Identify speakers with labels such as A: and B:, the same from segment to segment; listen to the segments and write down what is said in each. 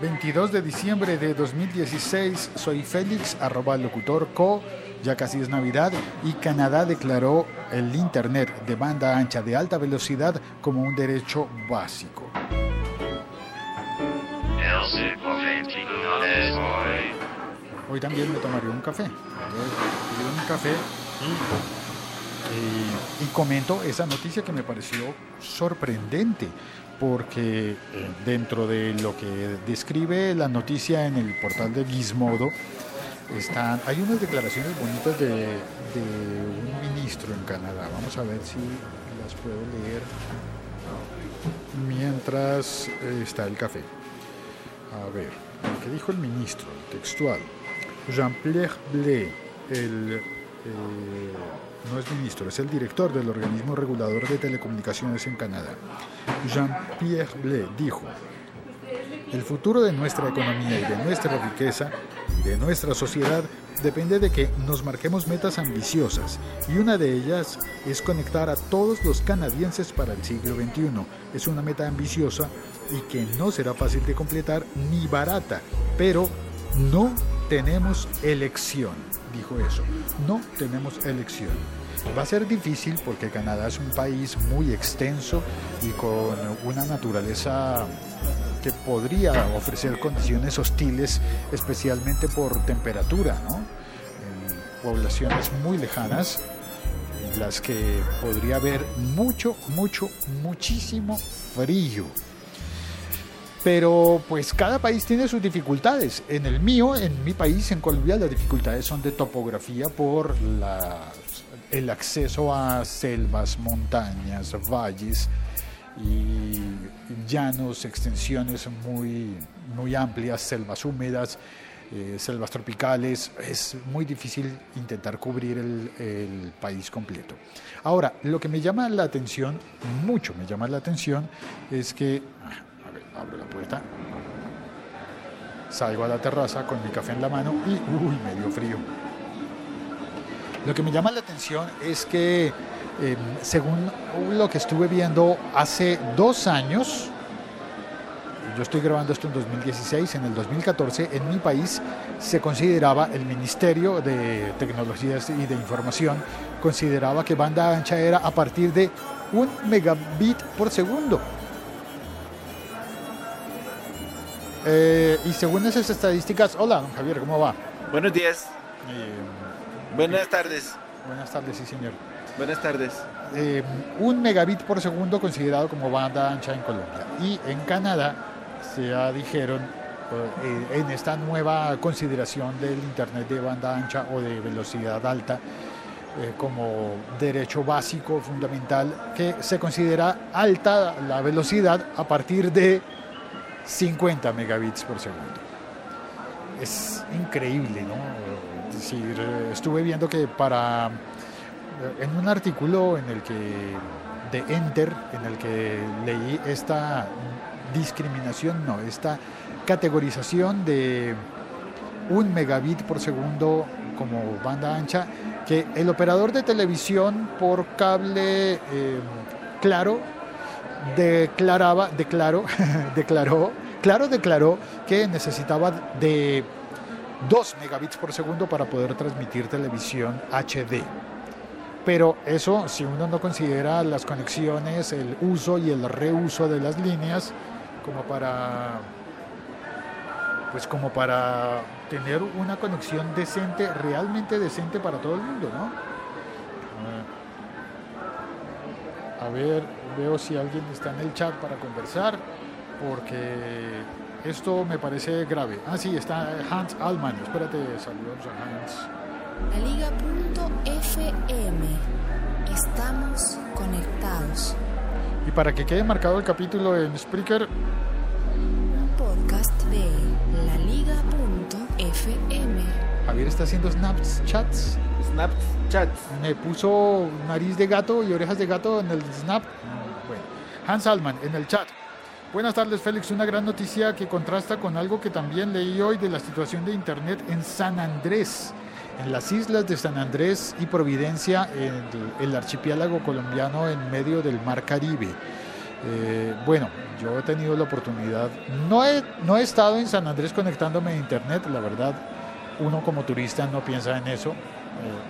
A: 22 de diciembre de 2016, soy Félix, arroba locutor co, ya casi es Navidad y Canadá declaró el Internet de banda ancha de alta velocidad como un derecho básico. Hoy también me tomaré un café. un café y, y comento esa noticia que me pareció sorprendente porque eh, dentro de lo que describe la noticia en el portal de Gizmodo, están, hay unas declaraciones bonitas de, un ministro en Canadá. Vamos a ver si las puedo leer mientras eh, está el café. A ver, que dijo el ministro, textual. Jean-Pierre Blais, el... Eh, no es ministro, es el director del organismo regulador de telecomunicaciones en Canadá. Jean-Pierre Blais dijo, el futuro de nuestra economía y de nuestra riqueza de nuestra sociedad depende de que nos marquemos metas ambiciosas y una de ellas es conectar a todos los canadienses para el siglo XXI. Es una meta ambiciosa y que no será fácil de completar ni barata, pero no tenemos elección, dijo eso. No tenemos elección. Va a ser difícil porque Canadá es un país muy extenso y con una naturaleza que podría ofrecer condiciones hostiles, especialmente por temperatura, poblaciones muy lejanas, en las que podría haber mucho, mucho, muchísimo frío. Pero pues cada país tiene sus dificultades. En el mío, en mi país, en Colombia, las dificultades son de topografía por el acceso a selvas, montañas, valles y llanos, extensiones muy, muy amplias, selvas húmedas, eh, selvas tropicales. Es muy difícil intentar cubrir el, país completo. Ahora, lo que me llama la atención, mucho me llama la atención, es que, abro la puerta, salgo a la terraza con mi café en la mano y, uy, me dio frío. Lo que me llama la atención es que, em, según lo que estuve viendo hace dos años, yo estoy grabando esto en 2016, en el 2014 en mi país se consideraba, el Ministerio de Tecnologías y de Información consideraba que banda ancha era a partir de un megabit por segundo. Eh, y según esas estadísticas, hola, don Javier, ¿cómo va?
B: Buenos días. Eh, Buenas tardes.
A: Buenas tardes, sí, señor.
B: Buenas tardes.
A: Eh, un megabit por segundo considerado como banda ancha en Colombia. Y en Canadá se dijeron en esta nueva consideración del Internet de banda ancha o de velocidad alta como derecho básico fundamental que se considera alta la velocidad a partir de 50 megabits por segundo. Es increíble, ¿no? decir, estuve viendo que para, en un artículo en el que, de Enter, en el que leí esta discriminación, no, esta categorización de un megabit por segundo como banda ancha, que el operador de televisión por cable eh, claro declaraba, declaró, declaró, claro declaró que necesitaba de 2 megabits por segundo para poder transmitir televisión HD. Pero eso, si uno no considera las conexiones, el uso y el reuso de las líneas, como para, pues como para tener una conexión decente, realmente decente para todo el mundo, ¿no? A ver, veo si alguien está en el chat para conversar, porque esto me parece grave. Ah, sí, está Hans Alman. Espérate, saludos a Hans.
C: La Liga.fm. Estamos conectados.
A: Y para que quede marcado el capítulo en Spreaker.
C: Un podcast de La Liga.fm.
A: Javier está haciendo Me puso nariz de gato y orejas de gato en el Snap. Hans Alman en el chat. Buenas tardes, Félix. Una gran noticia que contrasta con algo que también leí hoy de la situación de Internet en San Andrés, en las islas de San Andrés y Providencia, en el, archipiélago colombiano en medio del Mar Caribe. Eh, bueno, yo he tenido la oportunidad, no he, no he estado en San Andrés conectándome a internet, la verdad, uno como turista no piensa en eso,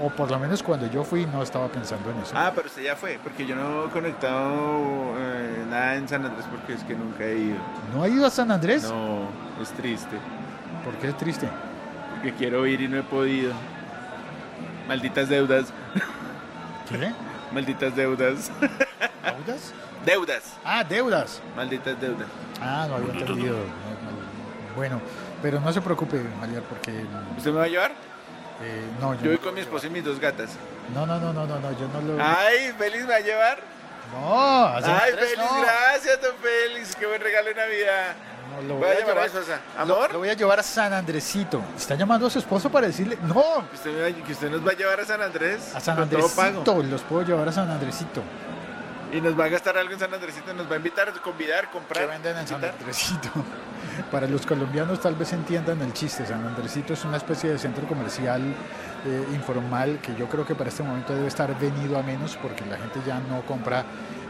A: o por lo menos cuando yo fui no estaba pensando en eso.
B: Ah, pero usted ya fue, porque yo no he conectado eh, nada en San Andrés porque es que nunca he ido.
A: ¿No ha ido a San Andrés?
B: No, es triste,
A: ¿Por qué es triste?
B: porque quiero ir y no he podido. Malditas deudas,
A: ¿Qué?
B: malditas deudas.
A: ¿Deudas?
B: Deudas,
A: Ah, deudas.
B: malditas deudas.
A: Ah, no había entendido. No, no. Bueno, pero no se preocupe, Javier, porque
B: ¿Usted me va a llevar?
A: Eh, no, yo
B: Yo voy con mi esposa y mis dos gatas.
A: No, no, no, no, no, no, yo no lo.
B: Ay, Félix me va a llevar.
A: No, a
B: Ay,
A: Andrés
B: Félix,
A: no.
B: gracias, don Félix. Qué buen regalo de Navidad.
A: No, lo
B: Voy a llamar a mi esposa.
A: lo-
B: ¿Amor?
A: Lo, voy a llevar a San Andresito. ¿Está llamando a su esposo para decirle? No,
B: Que usted, que usted nos va a llevar a San Andrés.
A: a San. Andresito. Los puedo llevar a San Andresito.
B: Y nos va a gastar algo en San Andresito. Nos va a invitar, convidar, comprar.
A: ¿Qué venden en San. Andresito? Para los colombianos tal vez entiendan el chiste. San Andresito es una especie de centro comercial eh, informal que yo creo que para este momento debe estar venido a menos porque la gente ya no compra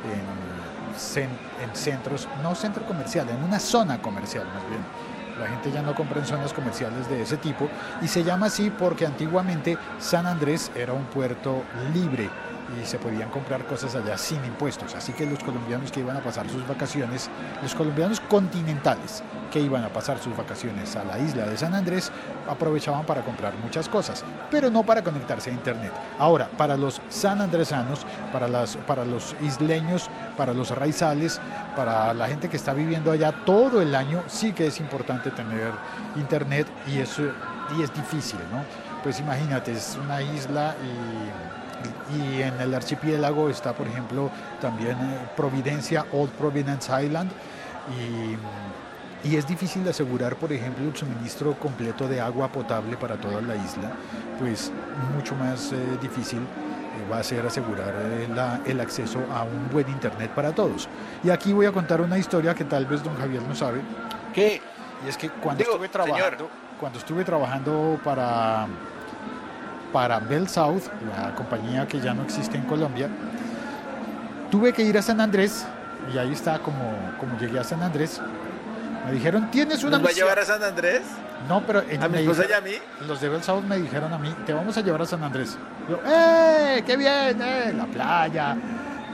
A: en centros, no centro comercial, en una zona comercial más bien. La gente ya no compra en zonas comerciales de ese tipo y se llama así porque antiguamente San Andrés era un puerto libre y se podían comprar cosas allá sin impuestos. Así que los colombianos que iban a pasar sus vacaciones, los colombianos continentales que iban a pasar sus vacaciones a la isla de San Andrés, aprovechaban para comprar muchas cosas, pero no para conectarse a internet. Ahora, para los sanandresanos, para, las, para los isleños, para los raizales, para la gente que está viviendo allá todo el año, sí que es importante tener internet y es, y es difícil, ¿no? Pues imagínate, es una isla y, y en el archipiélago está, por ejemplo, también eh, Providencia, Old Providence Island, y, y es difícil asegurar, por ejemplo, el suministro completo de agua potable para toda la isla, pues mucho más eh, difícil eh, va a ser asegurar eh, la- el acceso a un buen internet para todos. Y aquí voy a contar una historia que tal vez don Javier no sabe,
B: ¿Qué?
A: y es que cuando
B: Digo,
A: estuve trabajando, cuando estuve trabajando para para Bell South, la compañía que ya no existe en Colombia, tuve que ir a San Andrés y ahí está como como llegué a San Andrés. Me dijeron, "¿Tienes una
B: ¿Nos va a
A: misión?".
B: llevar a San Andrés?
A: No, pero en-
B: ¿A mi esposa y a mí?
A: los de Bell South me dijeron a mí, "Te vamos a llevar a San Andrés." Yo, "Eh, qué bien, eh, la playa,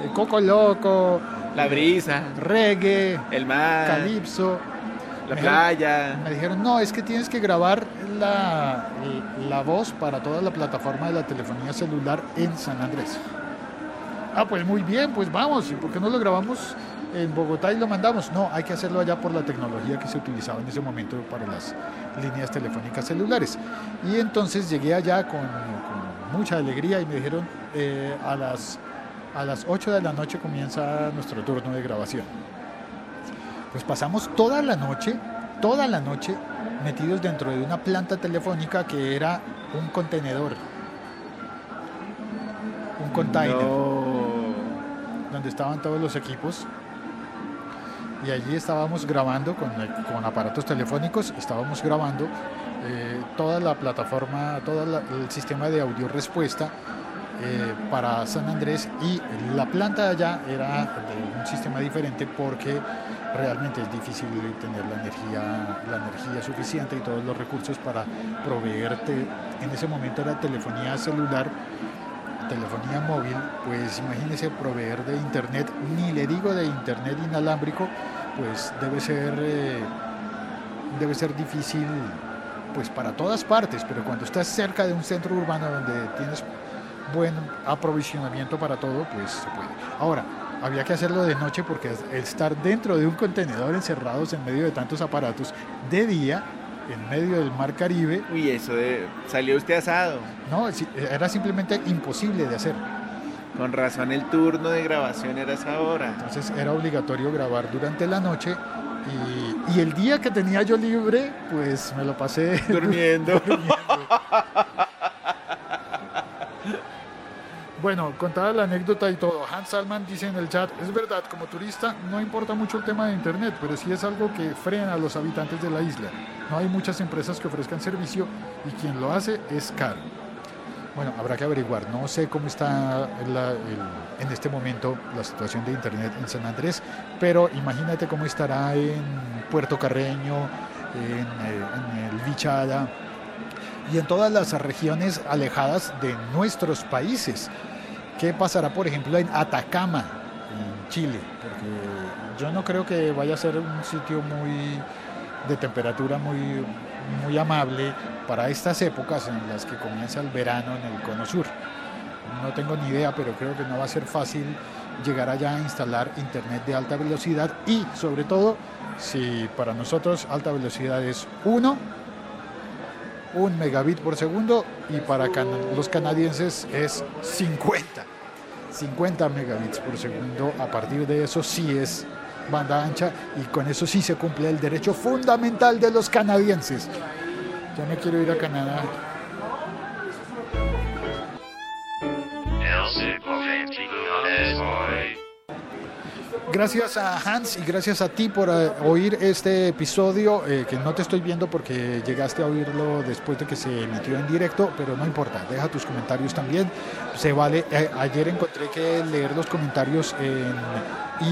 A: eh, coco loco,
B: La brisa,
A: reggae,
B: el mar,
A: calipso."
B: La
A: Me
B: playa.
A: Me dijeron, no, es que tienes que grabar la, la voz para toda la plataforma de la telefonía celular en San Andrés. Ah, pues muy bien, pues vamos. ¿Y por qué no lo grabamos en Bogotá y lo mandamos? No, hay que hacerlo allá por la tecnología que se utilizaba en ese momento para las líneas telefónicas celulares. Y entonces llegué allá con, con mucha alegría y me dijeron, eh, a, las, a las 8 de la noche comienza nuestro turno de grabación. Pues pasamos toda la noche, toda la noche metidos dentro de una planta telefónica que era un contenedor, un container,
B: No.
A: donde estaban todos los equipos. Y allí estábamos grabando con, con aparatos telefónicos, estábamos grabando eh, toda la plataforma, todo el sistema de audio respuesta eh, para San Andrés y la planta de allá era de un sistema diferente porque realmente es difícil tener la energía, la energía suficiente y todos los recursos para proveerte. En ese momento era telefonía celular, telefonía móvil, pues imagínese proveer de internet, ni le digo de internet inalámbrico, pues debe ser, eh, debe ser difícil pues para todas partes, pero cuando estás cerca de un centro urbano donde tienes buen aprovisionamiento para todo, pues se puede. Ahora, había que hacerlo de noche porque estar dentro de un contenedor encerrados en medio de tantos aparatos de día, en medio del mar Caribe,
B: Uy, eso de... Salió usted asado.
A: no, era simplemente imposible de hacer.
B: Con razón el turno de grabación era esa hora.
A: Entonces era obligatorio grabar durante la noche y, y el día que tenía yo libre, pues me lo pasé
B: Durmiendo.
A: durmiendo. Bueno, contada la anécdota y todo, Hans Salman dice en el chat, es verdad, como turista no importa mucho el tema de internet, pero sí es algo que frena a los habitantes de la isla. No hay muchas empresas que ofrezcan servicio y quien lo hace es caro. Bueno, habrá que averiguar. No sé cómo está en este momento la situación de Internet en San Andrés, pero imagínate cómo estará en Puerto Carreño, en, eh, en el Vichada y en todas las regiones alejadas de nuestros países. ¿Qué pasará, por ejemplo, en Atacama, en Chile? Porque yo no creo que vaya a ser un sitio muy de temperatura muy, muy amable para estas épocas en las que comienza el verano en el cono sur. No tengo ni idea, pero creo que no va a ser fácil llegar allá a instalar internet de alta velocidad y sobre todo si para nosotros alta velocidad es 1, 1 megabit por segundo y para los canadienses es 50. 50 megabits por segundo. A partir de eso sí es banda ancha y con eso sí se cumple el derecho fundamental de los canadienses. Ya me quiero ir a Canadá. Gracias a Hans y gracias a ti por eh, oír este episodio, eh, que no te estoy viendo porque llegaste a oírlo después de que se emitió en directo, pero no importa, deja tus comentarios también. Se vale, eh, ayer encontré que leer los comentarios en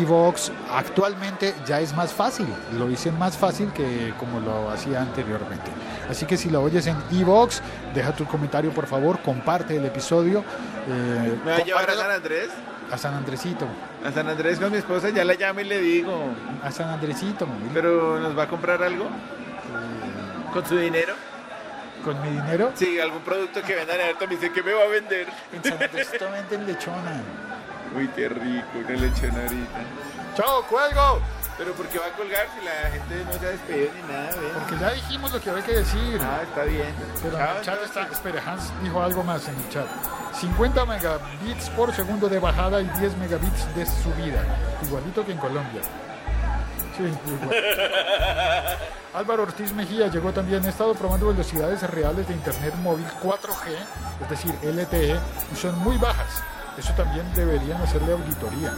A: Evox actualmente ya es más fácil, lo hice más fácil que como lo hacía anteriormente. Así que si lo oyes en Evox, deja tu comentario por favor, comparte el episodio. eh,
B: ¿Me va a llevar a Andrés?
A: A San Andresito,
B: A San Andrés con mi esposa, ya la llamo y le digo.
A: a San Andresito.
B: ¿Pero nos va a comprar algo? ¿Con su dinero?
A: con mi dinero.
B: Sí, algún producto que vendan a me dice que me va a vender.
A: En San Andresito venden lechona.
B: Uy, qué rico, una lechona ahorita.
A: ¡Chao, cuelgo!
B: Pero ¿por qué va a colgar si la gente no se ha despedido ni nada? ¿ven?
A: Porque ya dijimos lo que había que decir.
B: Ah, está bien.
A: Pero en
B: Chao,
A: el chat está, espere, Hans dijo algo más en el chat. 50 megabits por segundo de bajada y 10 megabits de subida. Igualito que en Colombia. Sí, igual. Álvaro Ortiz Mejía llegó también. He estado probando velocidades reales de internet móvil 4G, es decir, LTE, y son muy bajas. Eso también deberían hacerle auditoría.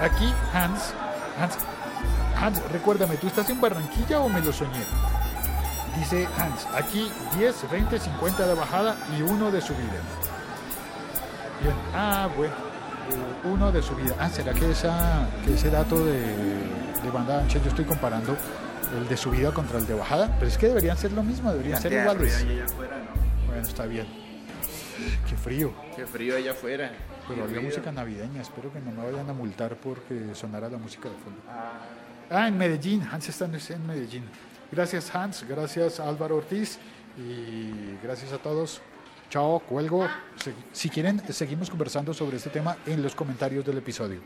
A: Aquí Hans, Hans, Hans, recuérdame, ¿tú estás en Barranquilla o me lo soñé? Dice Hans, aquí 10, 20, 50 de bajada y uno de subida. Bien, ah, bueno, eh, uno de subida. Ah, ¿será que, esa, que ese dato de, de banda ancha yo estoy comparando el de subida contra el de bajada? Pero es que deberían ser lo mismo, deberían ser iguales. Bueno, está bien. Qué frío.
B: Qué frío allá afuera.
A: Pero había música navideña, espero que no me vayan a multar porque sonara la música de fondo. Ah, en Medellín, Hans está en Medellín. Gracias Hans, gracias Álvaro Ortiz y gracias a todos. Chao, cuelgo. Si quieren, seguimos conversando sobre este tema en los comentarios del episodio.